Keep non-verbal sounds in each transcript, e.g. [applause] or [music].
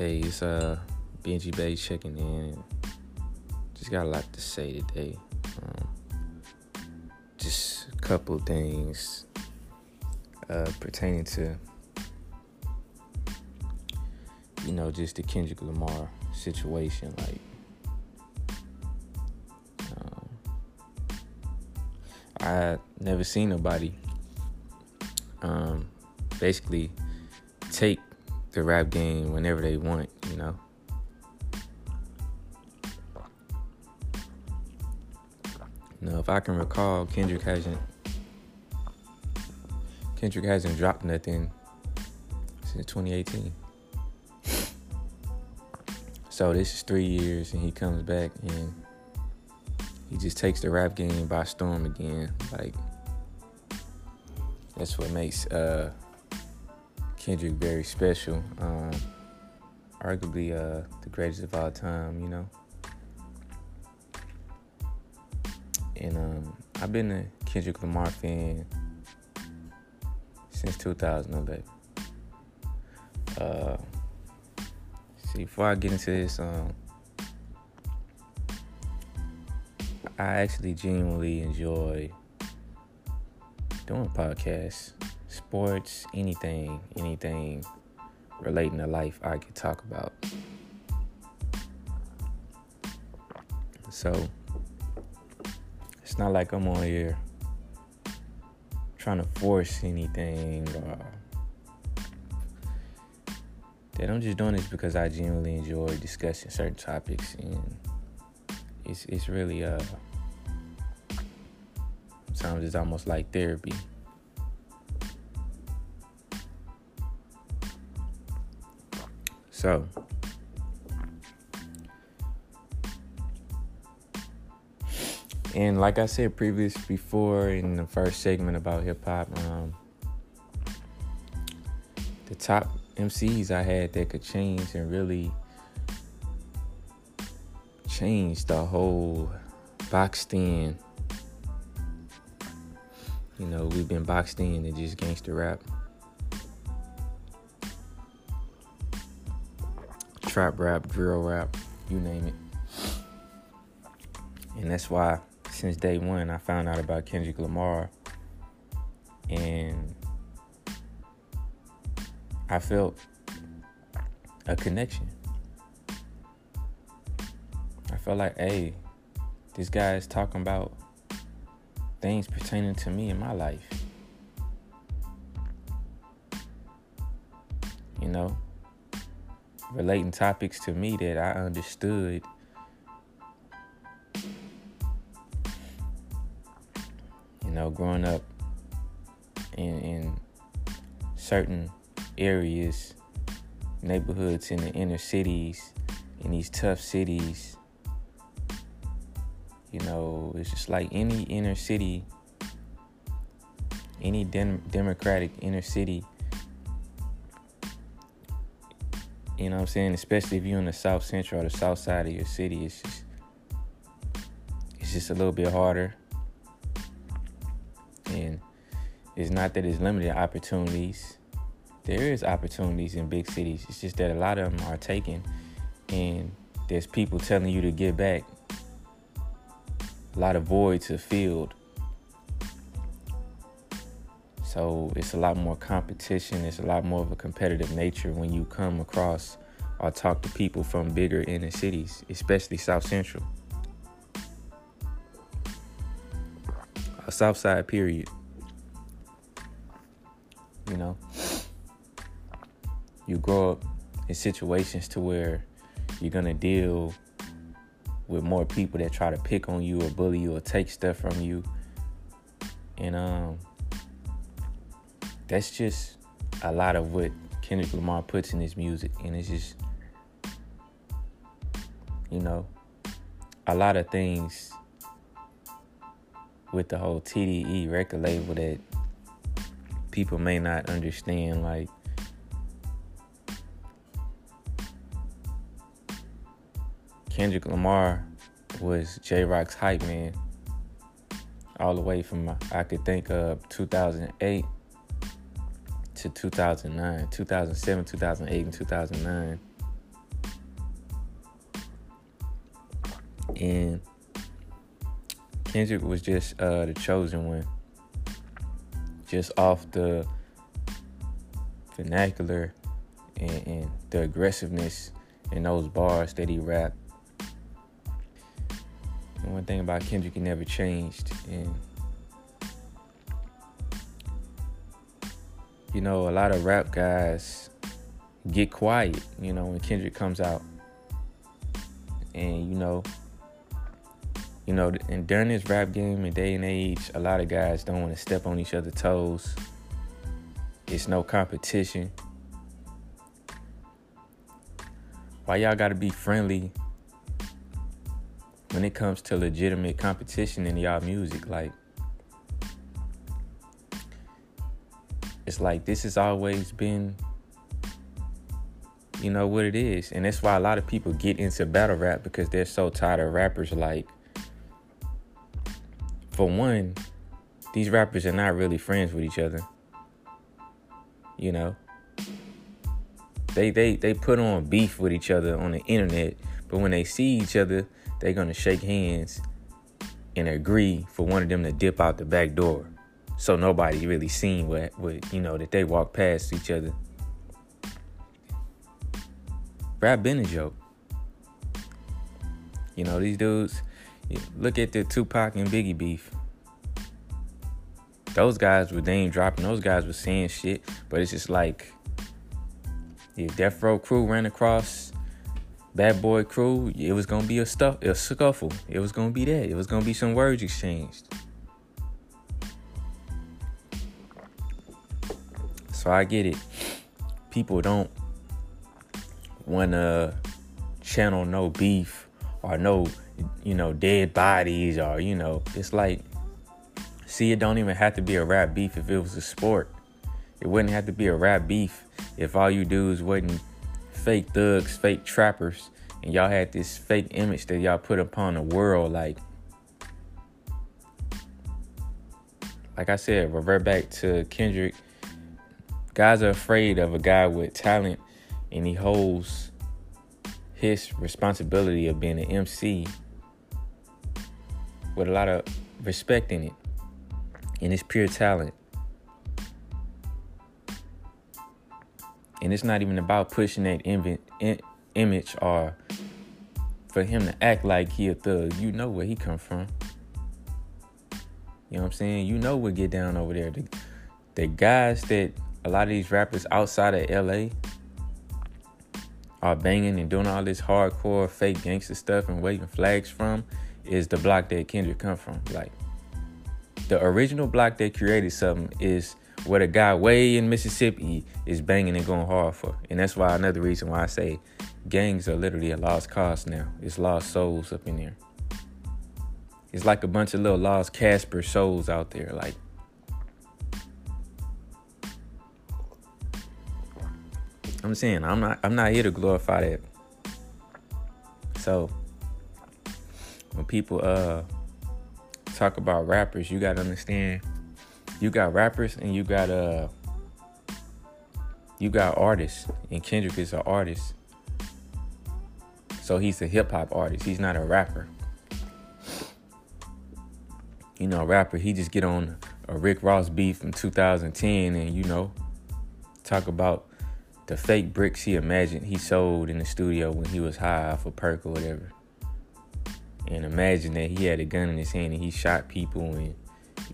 Hey, it's uh Benji Bae checking in. Just got a lot to say today. Um, just a couple things uh, pertaining to you know just the Kendrick Lamar situation. Like, um, I never seen nobody um, basically take the rap game whenever they want, you know. Now, if I can recall, Kendrick hasn't Kendrick hasn't dropped nothing since 2018. So this is three years, and he comes back and he just takes the rap game by storm again. Like that's what makes uh, Kendrick very special. Um, arguably uh, the greatest of all time, you know. And um, I've been a Kendrick Lamar fan since 2011. Uh, see, before I get into this, um, I actually genuinely enjoy doing podcasts, sports, anything, anything relating to life I could talk about. So it's not like I'm on here trying to force anything or that I'm just doing this because I genuinely enjoy discussing certain topics and it's it's really uh Sometimes it's almost like therapy. So, and like I said previous before in the first segment about hip hop, um, the top MCs I had that could change and really change the whole boxed in you know, we've been boxed in to just gangster rap. Trap rap, drill rap, you name it. And that's why since day one I found out about Kendrick Lamar and I felt a connection. I felt like, hey, this guy is talking about things pertaining to me in my life. You know, relating topics to me that I understood. You know, growing up in, in certain areas, neighborhoods in the inner cities, in these tough cities, you know, it's just like any inner city, any dem- democratic inner city. You know what I'm saying? Especially if you're in the south central or the south side of your city, it's just it's just a little bit harder. And it's not that it's limited opportunities. There is opportunities in big cities. It's just that a lot of them are taken and there's people telling you to get back a lot of voids are filled. So it's a lot more competition. It's a lot more of a competitive nature when you come across or talk to people from bigger inner cities, especially South Central. A South Side period. You know, you grow up in situations to where you're gonna deal with more people that try to pick on you or bully you or take stuff from you. And um that's just a lot of what Kendrick Lamar puts in his music and it's just you know a lot of things with the whole TDE record label that people may not understand like Kendrick Lamar was Jay Rock's hype man all the way from I could think of 2008 to 2009, 2007, 2008, and 2009. And Kendrick was just uh, the chosen one. Just off the vernacular and, and the aggressiveness in those bars that he rapped. And one thing about Kendrick, he never changed. And you know, a lot of rap guys get quiet, you know, when Kendrick comes out. And you know, you know, and during this rap game and day and age, a lot of guys don't want to step on each other's toes. It's no competition. Why y'all gotta be friendly when it comes to legitimate competition in y'all music? Like, it's like this has always been, you know, what it is. And that's why a lot of people get into battle rap because they're so tired of rappers like, for one, these rappers are not really friends with each other. You know? They they they put on beef with each other on the internet, but when they see each other, they're gonna shake hands and agree for one of them to dip out the back door. So nobody really seen what what you know that they walk past each other. Rap been a joke. You know, these dudes, look at the Tupac and Biggie beef. Those guys were name dropping, those guys were saying shit, but it's just like if Death Row crew ran across Bad Boy crew, it was gonna be a stuff a scuffle. It was gonna be that. It was gonna be some words exchanged. So I get it. People don't wanna channel no beef or no, you know, dead bodies or, you know, it's like see it don't even have to be a rap beef if it was a sport. It wouldn't have to be a rap beef if all you dudes wasn't fake thugs, fake trappers, and y'all had this fake image that y'all put upon the world, like like I said, revert back to Kendrick. Guys are afraid of a guy with talent and he holds his responsibility of being an MC with a lot of respect in it. And it's pure talent. and it's not even about pushing that image or for him to act like he a thug. You know where he come from. You know what I'm saying? You know what get down over there. The, the guys that a lot of these rappers outside of LA are banging and doing all this hardcore fake gangster stuff and waving flags from is the block that Kendrick come from. Like the original block that created something is what a guy way in Mississippi is banging and going hard for. And that's why another reason why I say gangs are literally a lost cause now. It's lost souls up in there. It's like a bunch of little lost Casper souls out there. Like, I'm saying I'm not I'm not here to glorify that. So when people uh talk about rappers, you gotta understand you got rappers and you got uh you got artists and Kendrick is an artist. So he's a hip hop artist. He's not a rapper. You know, rapper, he just get on a Rick Ross beef from 2010 and you know, talk about the fake bricks he imagined he sold in the studio when he was high off a perk or whatever. And imagine that he had a gun in his hand and he shot people and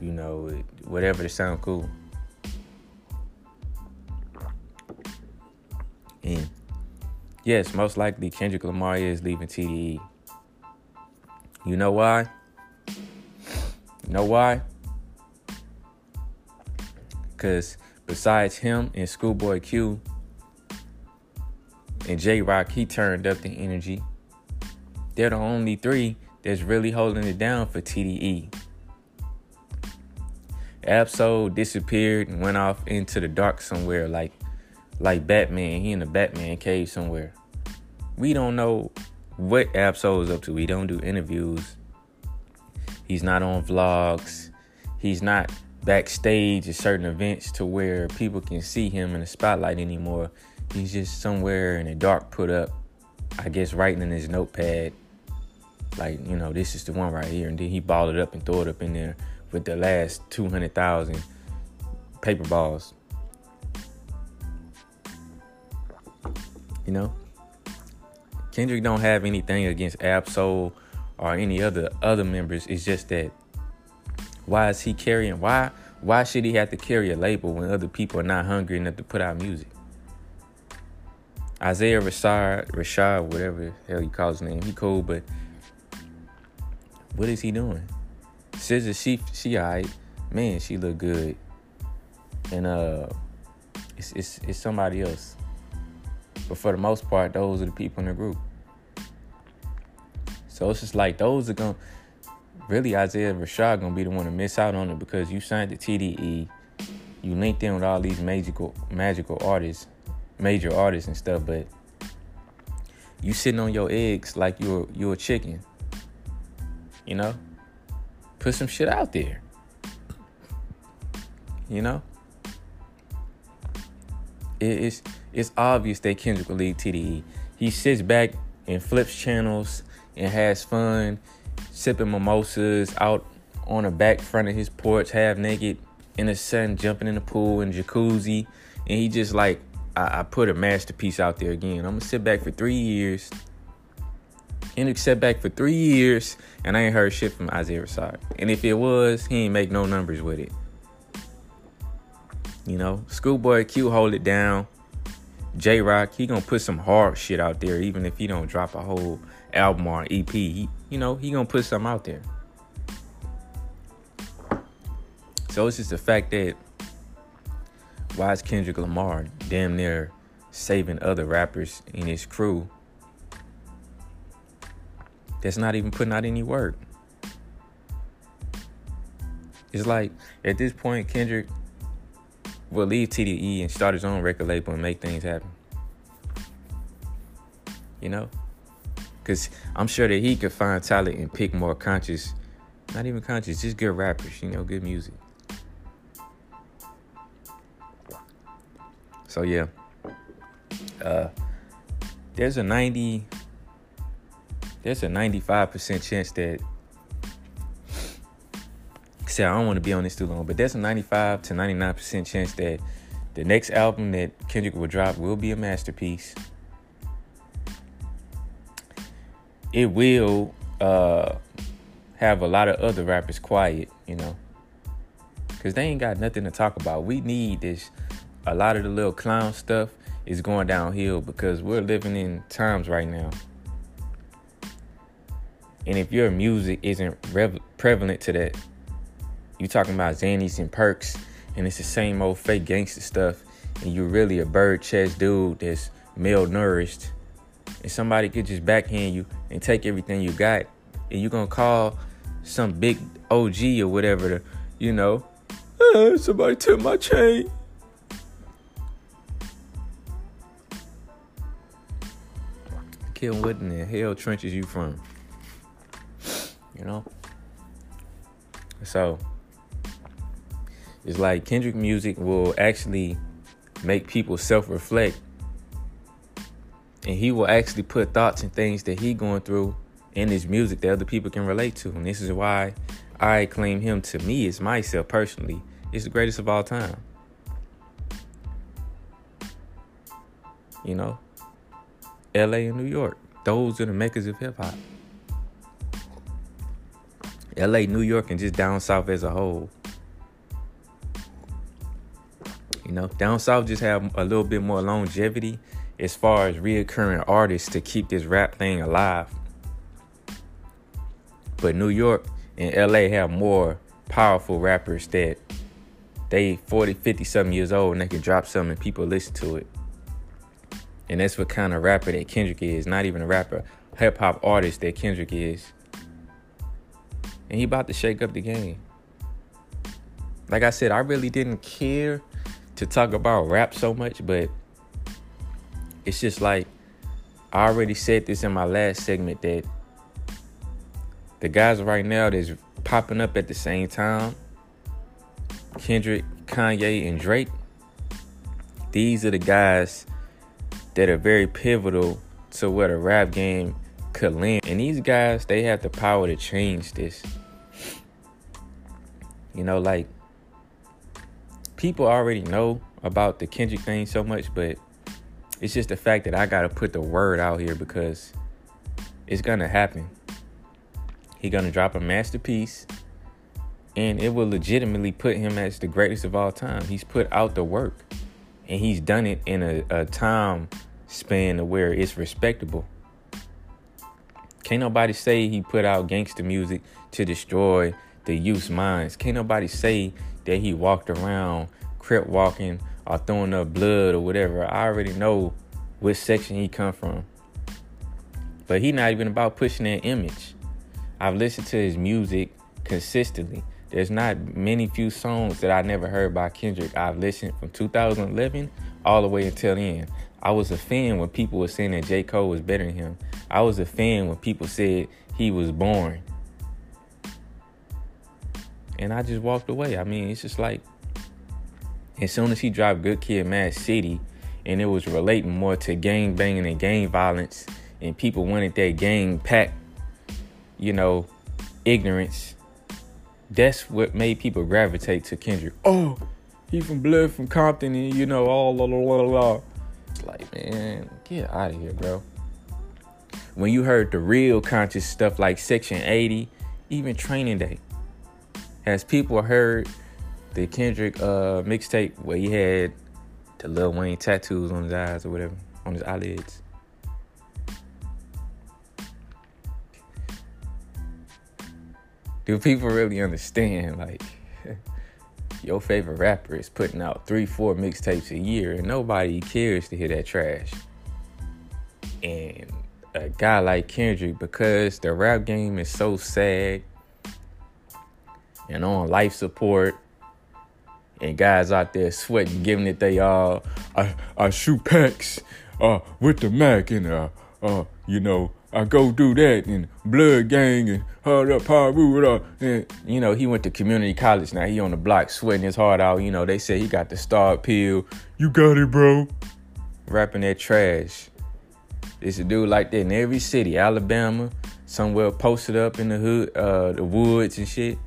you know, whatever to sound cool. And yes, most likely Kendrick Lamar is leaving TDE. You know why? You know why? Because besides him and Schoolboy Q and Jay Rock, he turned up the energy. They're the only three that's really holding it down for TDE. Ab-Soul disappeared and went off into the dark somewhere like like Batman. He in the Batman cave somewhere. We don't know what Ab-Soul is up to. We don't do interviews. He's not on vlogs. He's not backstage at certain events to where people can see him in the spotlight anymore. He's just somewhere in the dark put up, I guess writing in his notepad Like, you know, this is the one right here. And then he balled it up and threw it up in there with the last 200,000 paper balls. You know? Kendrick don't have anything against Ab-Soul or any other other members. It's just that why is he carrying why why should he have to carry a label when other people are not hungry enough to put out music? Isaiah Rashad, Rashad, whatever the hell he calls his name, he cool, but what is he doing? SZA, she she alright. Man, she look good. And uh it's it's it's somebody else. But for the most part, those are the people in the group. So it's just like those are gonna really Isaiah Rashad gonna be the one to miss out on it because you signed to TDE, you linked in with all these magical magical artists, major artists and stuff, but you sitting on your eggs like you're you're a chicken. You know? Put some shit out there. You know? It's it's obvious that Kendrick will leave TDE. He sits back and flips channels and has fun sipping mimosas out on the back front of his porch, half naked in the sun, jumping in the pool and jacuzzi. And he just like, I, I put a masterpiece out there again. I'm gonna sit back for three years. Kendrick sat back for three years, and I ain't heard shit from Isaiah Rashad. And if it was, he ain't make no numbers with it. You know, Schoolboy Q hold it down. Jay Rock, he gonna put some hard shit out there, even if he don't drop a whole album or EP. He, you know, he gonna put something out there. So it's just the fact that why is Kendrick Lamar damn near saving other rappers in his crew that's not even putting out any work? It's like at this point, Kendrick will leave TDE and start his own record label and make things happen. You know? Because I'm sure that he could find talent and pick more conscious, not even conscious, just good rappers, you know, good music. So, yeah. Uh, there's a 90, there's a 95% chance that, see, I don't want to be on this too long, but there's a 95 to 99% chance that the next album that Kendrick will drop will be a masterpiece. it will uh, have a lot of other rappers quiet, you know, because they ain't got nothing to talk about. We need this. A lot of the little clown stuff is going downhill because we're living in times right now. And if your music isn't rev- prevalent to that, you're talking about Xannies and perks, and it's the same old fake gangster stuff, and you're really a bird chest dude that's malnourished and somebody could just backhand you and take everything you got, and you're gonna call some big OG or whatever to, you know, somebody took my chain. Kid, what in the hell trenches you from? You know? So, it's like Kendrick music will actually make people self reflect and he will actually put thoughts and things that he going through in his music that other people can relate to. And this is why I claim him to me as myself personally It's the greatest of all time. You know, LA and New York, those are the makers of hip hop. LA, New York, and just down south as a whole. You know, down south just have a little bit more longevity as far as reoccurring artists to keep this rap thing alive. But New York and LA have more powerful rappers that they 40, 50 something years old and they can drop something and people listen to it. And that's what kind of rapper that Kendrick is. Not even a rapper, hip hop artist that Kendrick is. And he about to shake up the game. Like I said, I really didn't care to talk about rap so much, but it's just like I already said this in my last segment that the guys right now that's popping up at the same time, Kendrick, Kanye, and Drake, these are the guys that are very pivotal to where the rap game could land. And these guys, they have the power to change this. You know, like people already know about the Kendrick thing so much, but it's just the fact that I gotta put the word out here because it's gonna happen. He gonna drop a masterpiece, and it will legitimately put him as the greatest of all time. He's put out the work, and he's done it in a, a time span where it's respectable. Can't nobody say he put out gangster music to destroy the youth's minds. Can't nobody say that he walked around crip walking or throwing up blood or whatever. I already know which section he come from. But he not even about pushing that image. I've listened to his music consistently. There's not many few songs that I never heard by Kendrick. I've listened from 2011 all the way until then. I was a fan when people were saying that J. Cole was better than him. I was a fan when people said he was boring. And I just walked away. I mean, it's just like as soon as he dropped Good Kid Mad City and it was relating more to gang banging and gang violence and people wanted that gang pack, you know, ignorance. That's what made people gravitate to Kendrick. Oh, he from Blood from Compton and you know all la la la la. It's like, man, get out of here, bro. When you heard the real conscious stuff like Section 80, even Training Day, has people heard the Kendrick uh, mixtape where he had the Lil Wayne tattoos on his eyes or whatever, on his eyelids? Do people really understand? Like, [laughs] your favorite rapper is putting out three, four mixtapes a year, and nobody cares to hear that trash. And a guy like Kendrick, because the rap game is so sad and on life support, and guys out there sweating, giving it they all. I I shoot packs uh with the Mac and uh uh you know I go do that and blood gang and hard up Paru up. And you know he went to community college. Now he on the block sweating his heart out. You know they say he got the star pill. You got it bro. Rapping that trash. It's a dude like that in every city. Alabama somewhere posted up in the hood uh the woods and shit.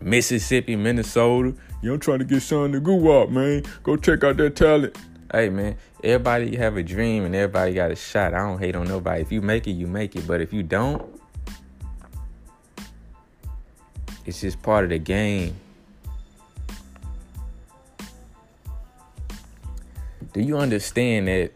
Mississippi Minnesota. You don't try to get Sean to go up man. Go check out that talent hey man, everybody have a dream and everybody got a shot. I don't hate on nobody. If you make it, you make it. But if you don't, it's just part of the game. Do you understand that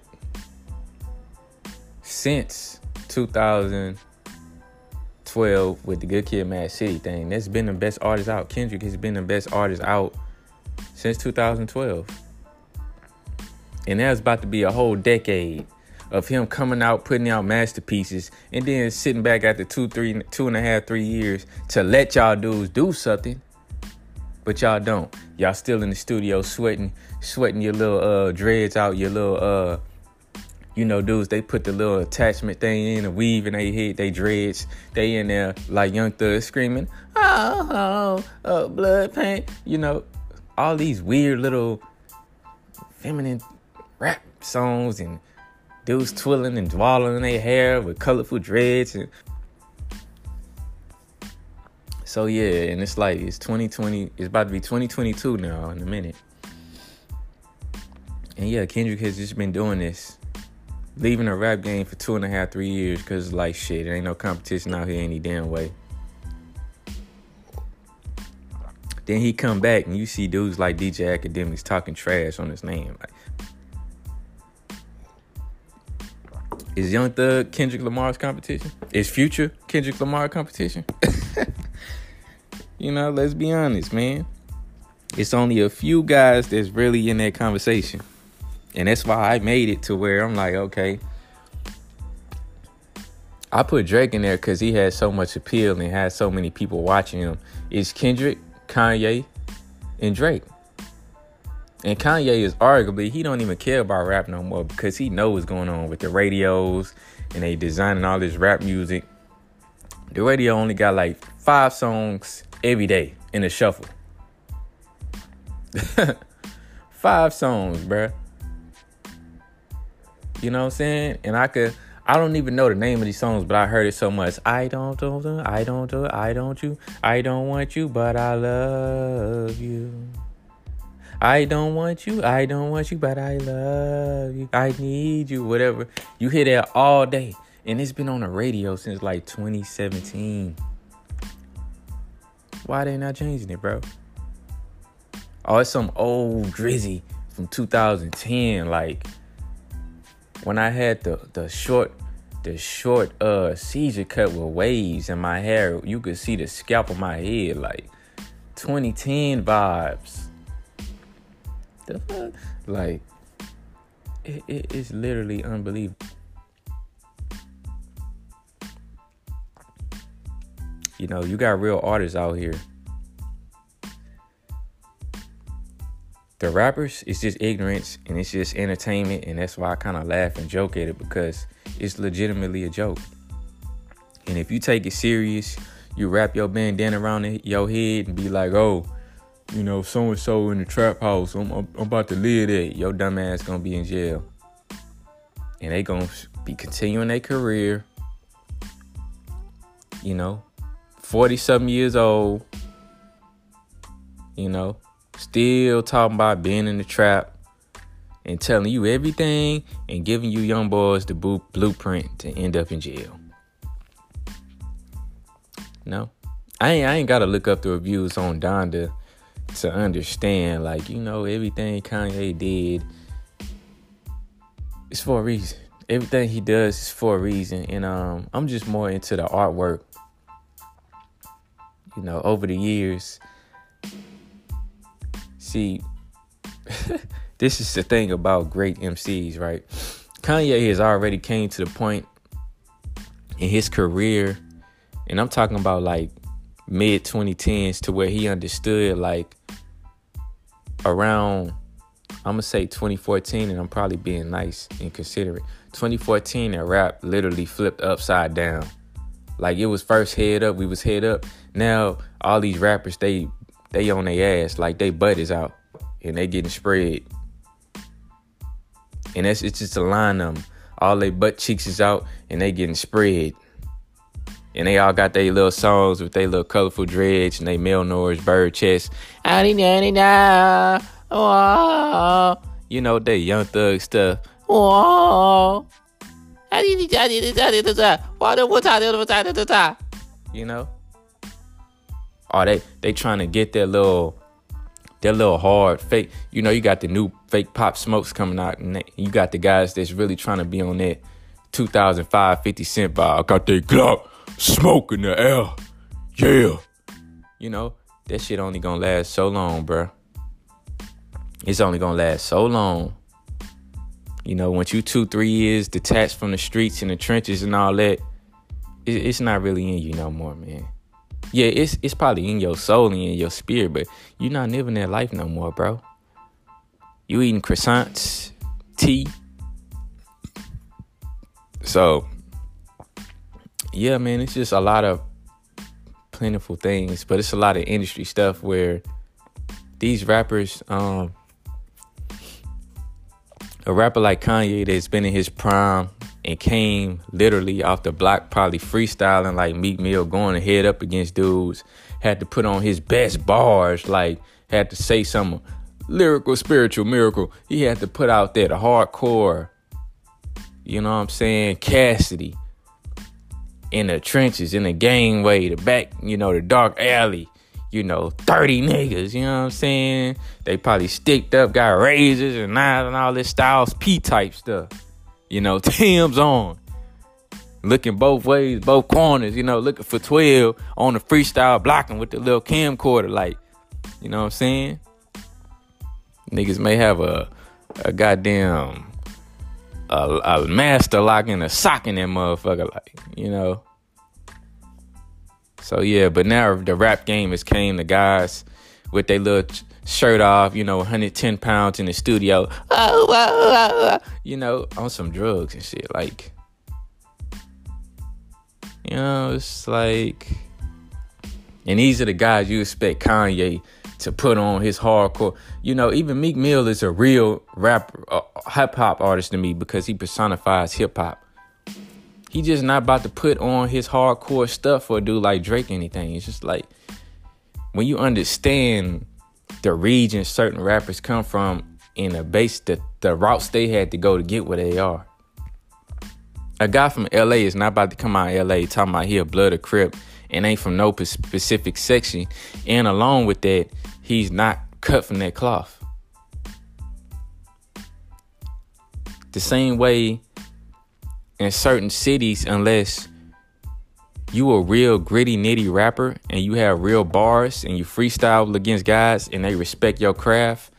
since 2012 with the Good Kid Mad City thing, that's been the best artist out. Kendrick has been the best artist out since 2012. And that's about to be a whole decade of him coming out, putting out masterpieces, and then sitting back after two, three, two and a half, three years to let y'all dudes do something. But y'all don't. Y'all still in the studio sweating, sweating your little uh dreads out, your little uh you know, dudes, they put the little attachment thing in a weave and they hit they dreads. They in there like young thug screaming, oh, oh, oh, blood paint. You know, all these weird little feminine rap songs and dudes twirling and twirling their hair with colorful dreads and so yeah, and it's like it's 2020. It's about to be 2022 now in a minute. And yeah, Kendrick has just been doing this, leaving the rap game for two and a half, three years, cause like shit, there ain't no competition out here any damn way. Then he come back and you see dudes like DJ Akademiks talking trash on his name. Like, Is Young Thug Kendrick Lamar's competition? Is Future Kendrick Lamar competition? [laughs] you know, let's be honest, man. It's only a few guys that's really in that conversation. And that's why I made it to where I'm like, okay. I put Drake in there because he has so much appeal and has so many people watching him. It's Kendrick, Kanye, and Drake. And Kanye is arguably he don't even care about rap no more because he knows what's going on with the radios and they designing all this rap music. The radio only got like five songs every day in the shuffle. [laughs] five songs, bruh. You know what I'm saying? And I could I don't even know the name of these songs, but I heard it so much. I don't do I don't do I don't you. I don't want you, but I love you. I don't want you, I don't want you, but I love you. I need you, whatever. You hear that all day. And it's been on the radio since like 2017. Why they not changing it, bro? Oh, it's some old Drizzy from 2010. Like when I had the the short the short uh Caesar cut with waves in my hair, you could see the scalp of my head, like 2010 vibes. The fuck? Like it, it, it's literally unbelievable. You know, you got real artists out here. The rappers, it's just ignorance and it's just entertainment, and that's why I kind of laugh and joke at it because it's legitimately a joke. And if you take it serious, you wrap your bandana around your head and be like, oh, you know, so and so in the trap house, I'm, I'm, I'm about to live there. Your dumb ass gonna be in jail. And they gonna be continuing their career, you know, 40 something years old, you know, still talking about being in the trap, and telling you everything and giving you young boys the blueprint to end up in jail. No, I ain't, I ain't got to look up the reviews on Donda to understand, like, you know, everything Kanye did is for a reason. Everything he does is for a reason. And um, I'm just more into the artwork. You know, over the years, see, [laughs] this is the thing about great MCs, right? Kanye has already came to the point in his career, and I'm talking about like mid 2010s to where he understood like around I'm gonna say 2014, and I'm probably being nice and considerate. 2014, that rap literally flipped upside down. Like it was first head up, we was head up. Now all these rappers, they they on their ass, like they butt is out, and they getting spread. And that's it's just a line of them. All they butt cheeks is out and they getting spread. And they all got their little songs with their little colorful dreads and they male noise, bird chest. You know, they young thug stuff. You know? Or they they trying to get their little they're little hard fake. You know, you got the new fake pop smokes coming out, and you got the guys that's really trying to be on that 2005 50 Cent vibe. Got that Glock smoke in the air, yeah. You know, that shit only gonna last so long, bro. It's only gonna last so long. You know, once you two, three years detached from the streets and the trenches and all that, it's not really in you no more, man yeah, it's it's probably in your soul and in your spirit, but you're not living that life no more, bro. You eating croissants, tea. So, yeah, man, it's just a lot of plentiful things, but it's a lot of industry stuff where these rappers, um, a rapper like Kanye that's been in his prime and came literally off the block, probably freestyling like Meek Mill, going head up against dudes. Had to put on his best bars, like had to say some lyrical, spiritual miracle. He had to put out there the hardcore, you know what I'm saying, Cassidy in the trenches, in the gangway, the back, you know, the dark alley, you know, 30 niggas, you know what I'm saying? They probably sticked up, got razors and knives and all this Styles P type stuff. You know, [laughs] Tim's on. Looking both ways, both corners, you know, looking for 12 on the freestyle blocking with the little camcorder, like, you know what I'm saying? Niggas may have a a goddamn a, a master lock and a sock in that motherfucker, like, you know. So yeah, but now the rap game has came. The guys with their little shirt off, you know, 110 pounds in the studio, oh, oh, oh, you know, on some drugs and shit. Like, you know, it's like, and these are the guys you expect Kanye to put on his hardcore. You know, even Meek Mill is a real rap, uh, hip hop artist to me because he personifies hip hop. He just not about to put on his hardcore stuff for a dude like Drake anything. It's just like when you understand the region certain rappers come from in the base the, the routes they had to go to get where they are. A guy from LA is not about to come out of LA talking about he a blood or crip and ain't from no specific section. And along with that, he's not cut from that cloth. The same way in certain cities, unless you a real gritty nitty rapper and you have real bars and you freestyle against guys and they respect your craft,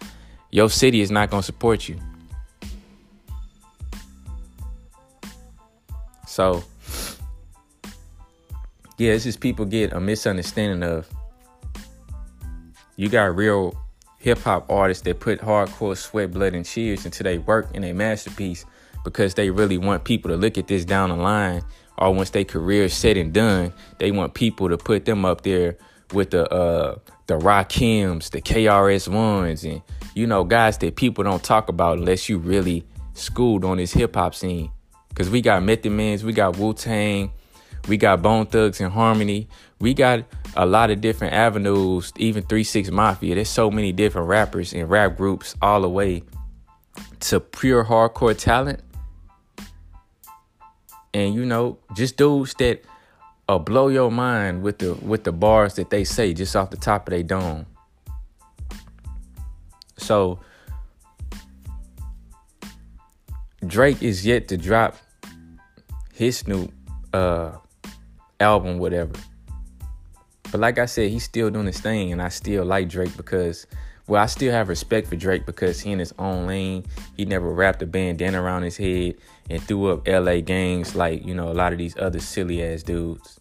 your city is not gonna support you. So yeah, it's just people get a misunderstanding of you got real hip hop artists that put hardcore sweat, blood, and tears into their work and their masterpiece because they really want people to look at this down the line or once their career is said and done, they want people to put them up there with the uh the Rakims, the KRS ones, and you know, guys that people don't talk about unless you really schooled on this hip hop scene. Cause we got Method Mans, we got Wu Tang, we got Bone Thugs and Harmony. We got a lot of different avenues, even 3 6 Mafia. There's so many different rappers and rap groups all the way to pure hardcore talent. And you know, just dudes that uh, blow your mind with the with the bars that they say just off the top of their dome. So Drake is yet to drop his new uh album, whatever. But like I said, he's still doing his thing, and I still like Drake because, well, I still have respect for Drake because he in his own lane. He never wrapped a bandana around his head and threw up LA gangs like, you know, a lot of these other silly ass dudes.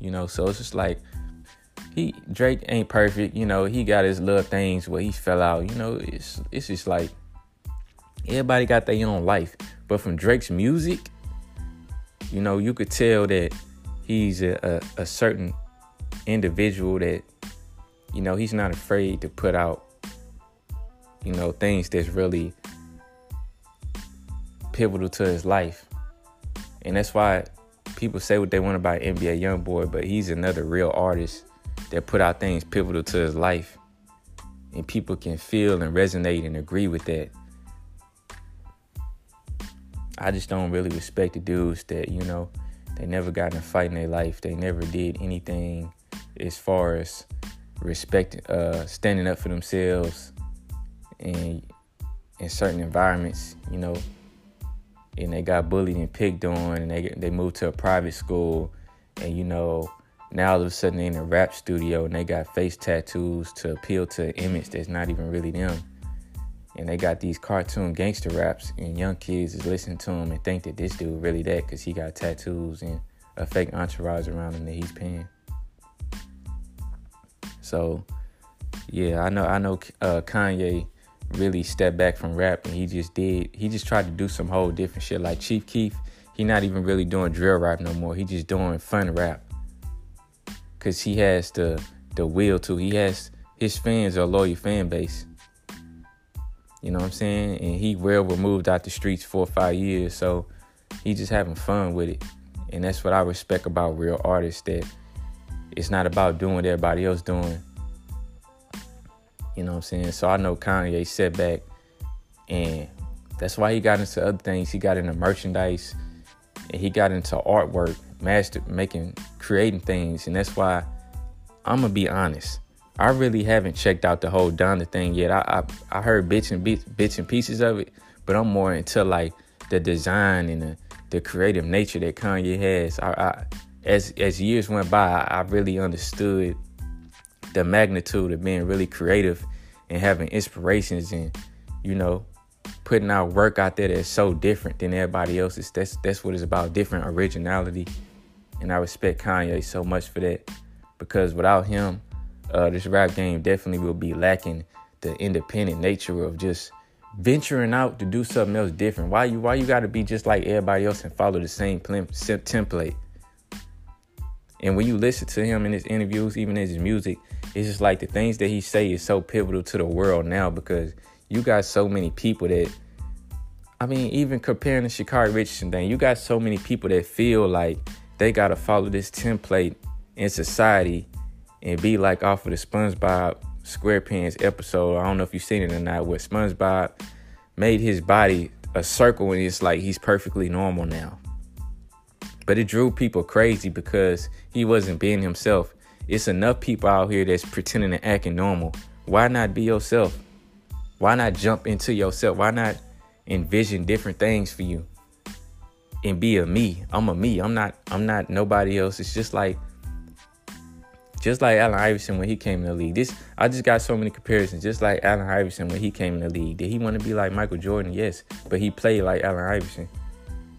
You know, so it's just like, he Drake ain't perfect, you know. He got his little things where he fell out, you know. It's it's just like everybody got their own life, but from Drake's music, you know, you could tell that he's a, a, a certain individual that you know he's not afraid to put out you know things that's really pivotal to his life and that's why people say what they want about NBA YoungBoy, but he's another real artist that put out things pivotal to his life. And people can feel and resonate and agree with that. I just don't really respect the dudes that, you know, they never got in a fight in their life. They never did anything as far as respecting, uh, standing up for themselves in in certain environments. You know, and they got bullied and picked on, and they they moved to a private school, and you know. Now all of a sudden they're in a rap studio and they got face tattoos to appeal to an image that's not even really them and they got these cartoon gangster raps, and young kids is listening to them and think that this dude really that because he got tattoos and a fake entourage around him that he's paying. So, yeah, I know I know uh, Kanye really stepped back from rap and he just did he just tried to do some whole different shit like Chief Keef. He not even really doing drill rap no more. He just doing fun rap. Cause he has the the will to. He has his fans are loyal fan base. You know what I'm saying? And he well removed out the streets four or five years, so he just having fun with it. And that's what I respect about real artists that it's not about doing what everybody else doing. You know what I'm saying? So I know Kanye set back and that's why he got into other things. He got into merchandise and he got into artwork, master making creating things. And that's why I'm gonna be honest. I really haven't checked out the whole Donda thing yet. I I, I heard bits and bits, bits and pieces of it, but I'm more into like the design and the, the creative nature that Kanye has. I, I as as years went by, I, I really understood the magnitude of being really creative and having inspirations and you know putting out work out there that's so different than everybody else's. That's that's what it's about, different originality. And I respect Kanye so much for that because without him, uh, this rap game definitely will be lacking the independent nature of just venturing out to do something else different. Why you why you got to be just like everybody else and follow the same plim- template? And when you listen to him in his interviews, even in his music, it's just like the things that he say is so pivotal to the world now because you got so many people that I mean, even comparing the Sha'Carri Richardson thing, you got so many people that feel like they gotta follow this template in society and be like off of the SpongeBob SquarePants episode. I don't know if you've seen it or not, where SpongeBob made his body a circle and it's like he's perfectly normal now. But it drew people crazy because he wasn't being himself. It's enough people out here that's pretending and acting normal. Why not be yourself? Why not jump into yourself? Why not envision different things for you? And be a me. I'm a me. I'm not I'm not nobody else. It's just like just like Allen Iverson when he came in the league. This I just got so many comparisons. Just like Allen Iverson when he came in the league. Did he want to be like Michael Jordan? Yes, but he played like Allen Iverson.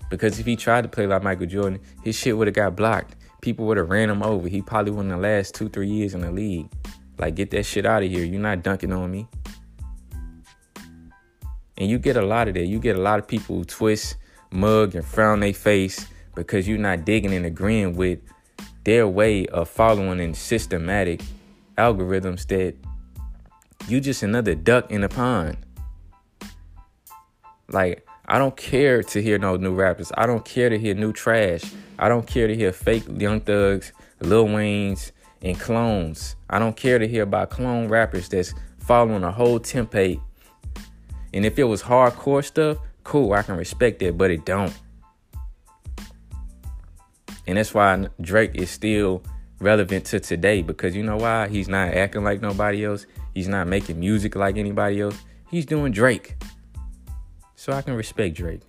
Because if he tried to play like Michael Jordan, his shit would have got blocked. People would have ran him over. He probably wouldn't have last two, three years in the league. Like, get that shit out of here. You're not dunking on me. And you get a lot of that. You get a lot of people who twist, mug, and frown their face because you're not digging and agreeing with their way of following in systematic algorithms that you just another duck in a pond. Like, I don't care to hear no new rappers. I don't care to hear new trash. I don't care to hear fake Young Thugs, Lil Wayne's, and clones. I don't care to hear about clone rappers that's following a whole template. And if it was hardcore stuff, cool, I can respect that, but it don't. And that's why Drake is still relevant to today because you know why? He's not acting like nobody else. He's not making music like anybody else. He's doing Drake. So I can respect Drake.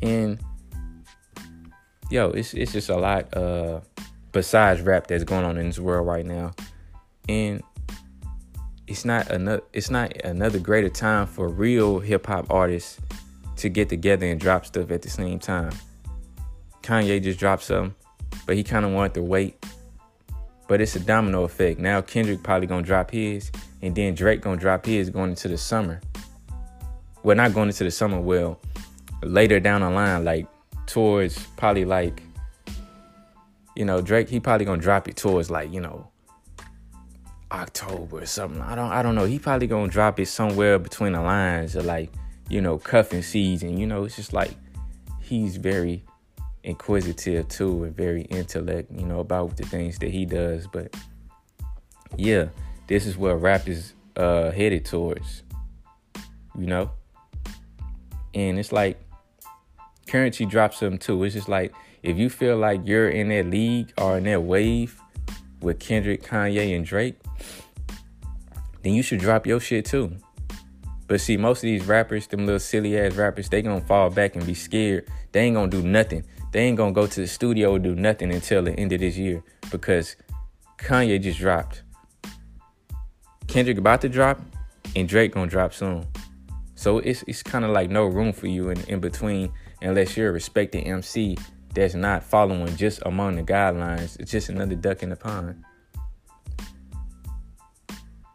And yo, it's it's just a lot uh besides rap that's going on in this world right now. And it's not another it's not another greater time for real hip hop artists to get together and drop stuff at the same time. Kanye just dropped something, but he kind of wanted to wait. But it's a domino effect. Now Kendrick probably gonna drop his, and then Drake gonna drop his going into the summer. Well, not going into the summer. Well, later down the line, like towards probably like, you know, Drake. He probably gonna drop it towards like you know October or something. I don't I don't know. He probably gonna drop it somewhere between the lines of like you know cuffing season. You know, it's just like he's very inquisitive too and very intellect. You know about the things that he does. But yeah, this is where rap is uh, headed towards. You know, and it's like Curren$y drops them too. It's just like if you feel like you're in that league or in that wave with Kendrick, Kanye, and Drake, then you should drop your shit too. But see, most of these rappers, them little silly ass rappers, they gonna fall back and be scared. They ain't gonna do nothing. They ain't gonna go to the studio do nothing until the end of this year because Kanye just dropped. Kendrick about to drop, and Drake gonna drop soon. So it's it's kind of like no room for you in, in between unless you're a respected MC that's not following just among the guidelines. It's just another duck in the pond.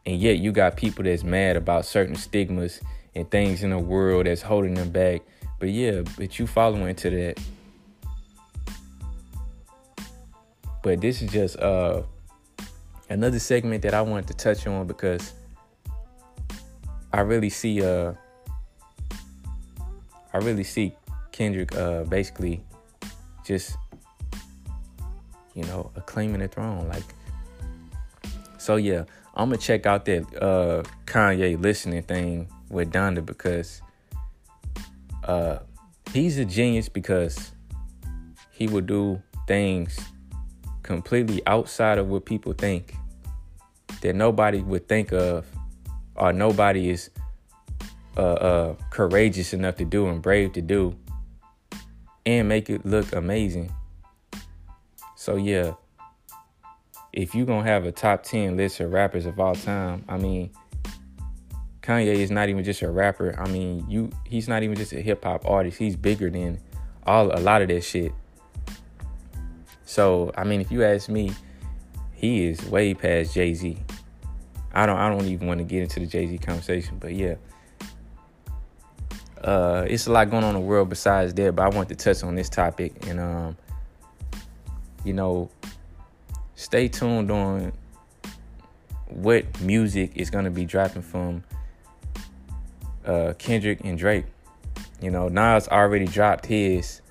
And yet you got people that's mad about certain stigmas and things in the world that's holding them back. But yeah, but you following into that. But this is just uh another segment that I wanted to touch on because I really see uh I really see Kendrick uh, basically just, you know, claiming the throne. Like, so yeah, I'm gonna check out that uh, Kanye listening thing with Donda because uh, he's a genius because he will do things completely outside of what people think that nobody would think of or nobody is uh, uh, courageous enough to do and brave to do and make it look amazing. So yeah, if you're gonna have a top 10 list of rappers of all time, I mean Kanye is not even just a rapper. I mean, you he's not even just a hip hop artist. He's bigger than all a lot of that shit. So, I mean, if you ask me, he is way past Jay-Z. I don't I don't even want to get into the Jay-Z conversation, but yeah uh, it's a lot going on in the world besides that, but I want to touch on this topic and um, you know, stay tuned on what music is gonna be dropping from uh, Kendrick and Drake. You know, Nas already dropped his,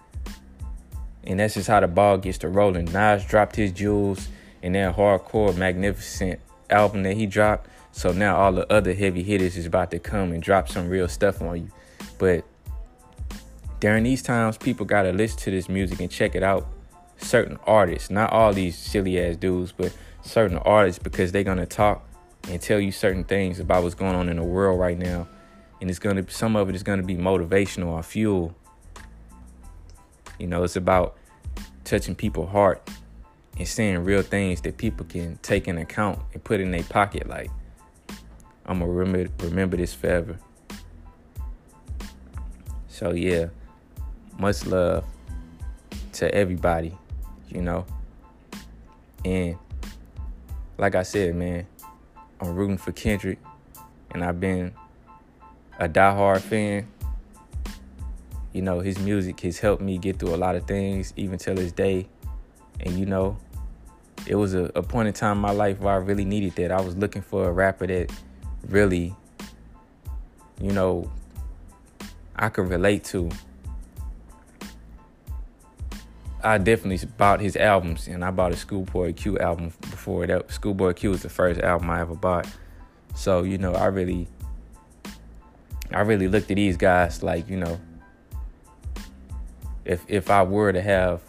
and that's just how the ball gets to rolling. Nas dropped his jewels and that hardcore, magnificent album that he dropped. So now all the other heavy hitters is about to come and drop some real stuff on you. But during these times, people gotta listen to this music and check it out. Certain artists, not all these silly ass dudes, but certain artists because they're gonna talk and tell you certain things about what's going on in the world right now. And it's gonna some of it is gonna be motivational or fuel. You know, it's about touching people's heart and saying real things that people can take in account and put in their pocket. Like, I'm gonna remember remember this forever. So yeah, much love to everybody, you know. And like I said, man, I'm rooting for Kendrick, and I've been a diehard fan. You know, his music has helped me get through a lot of things, even till this day. And you know, it was a, a point in time in my life where I really needed that. I was looking for a rapper that really, you know, I could relate to. I definitely bought his albums, and I bought a Schoolboy Q album before that. Schoolboy Q was the first album I ever bought. So you know, I really, I really looked at these guys like you know, if if I were to have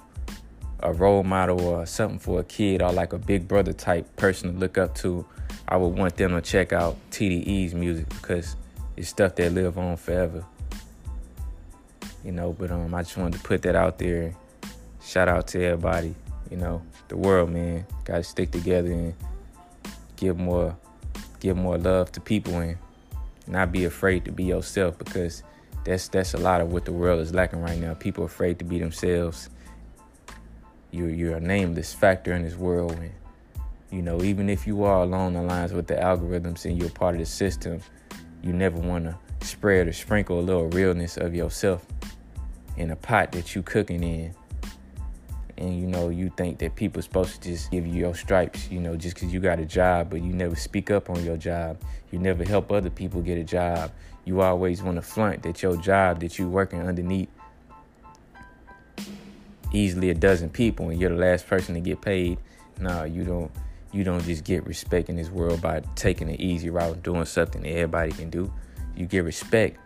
a role model or something for a kid or like a big brother type person to look up to, I would want them to check out TDE's music because it's stuff that live on forever. You know, but um, I just wanted to put that out there. Shout out to everybody. You know, the world, man, got to stick together and give more, give more love to people and not be afraid to be yourself because that's that's a lot of what the world is lacking right now. People are afraid to be themselves you're you're a nameless factor in this world and you know even if you are along the lines with the algorithms and you're part of the system you never want to spread or sprinkle a little realness of yourself in a pot that you cooking in and you know you think that people are supposed to just give you your stripes you know just because you got a job but you never speak up on your job you never help other people get a job you always want to flaunt that your job that you working underneath easily a dozen people and you're the last person to get paid. No, you don't you don't just get respect in this world by taking the easy route and doing something that everybody can do. You get respect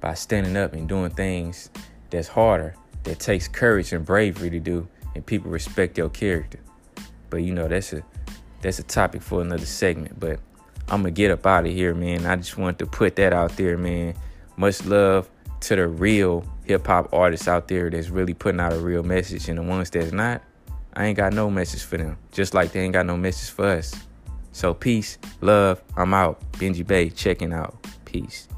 by standing up and doing things that's harder, that takes courage and bravery to do, and people respect your character. But you know, that's a that's a topic for another segment. But I'm gonna get up out of here, man. I just wanted to put that out there, man. Much love to the real hip hop artists out there that's really putting out a real message, and the ones that's not, I ain't got no message for them. Just like they ain't got no message for us. So peace, love, I'm out. Benji Bae checking out. Peace.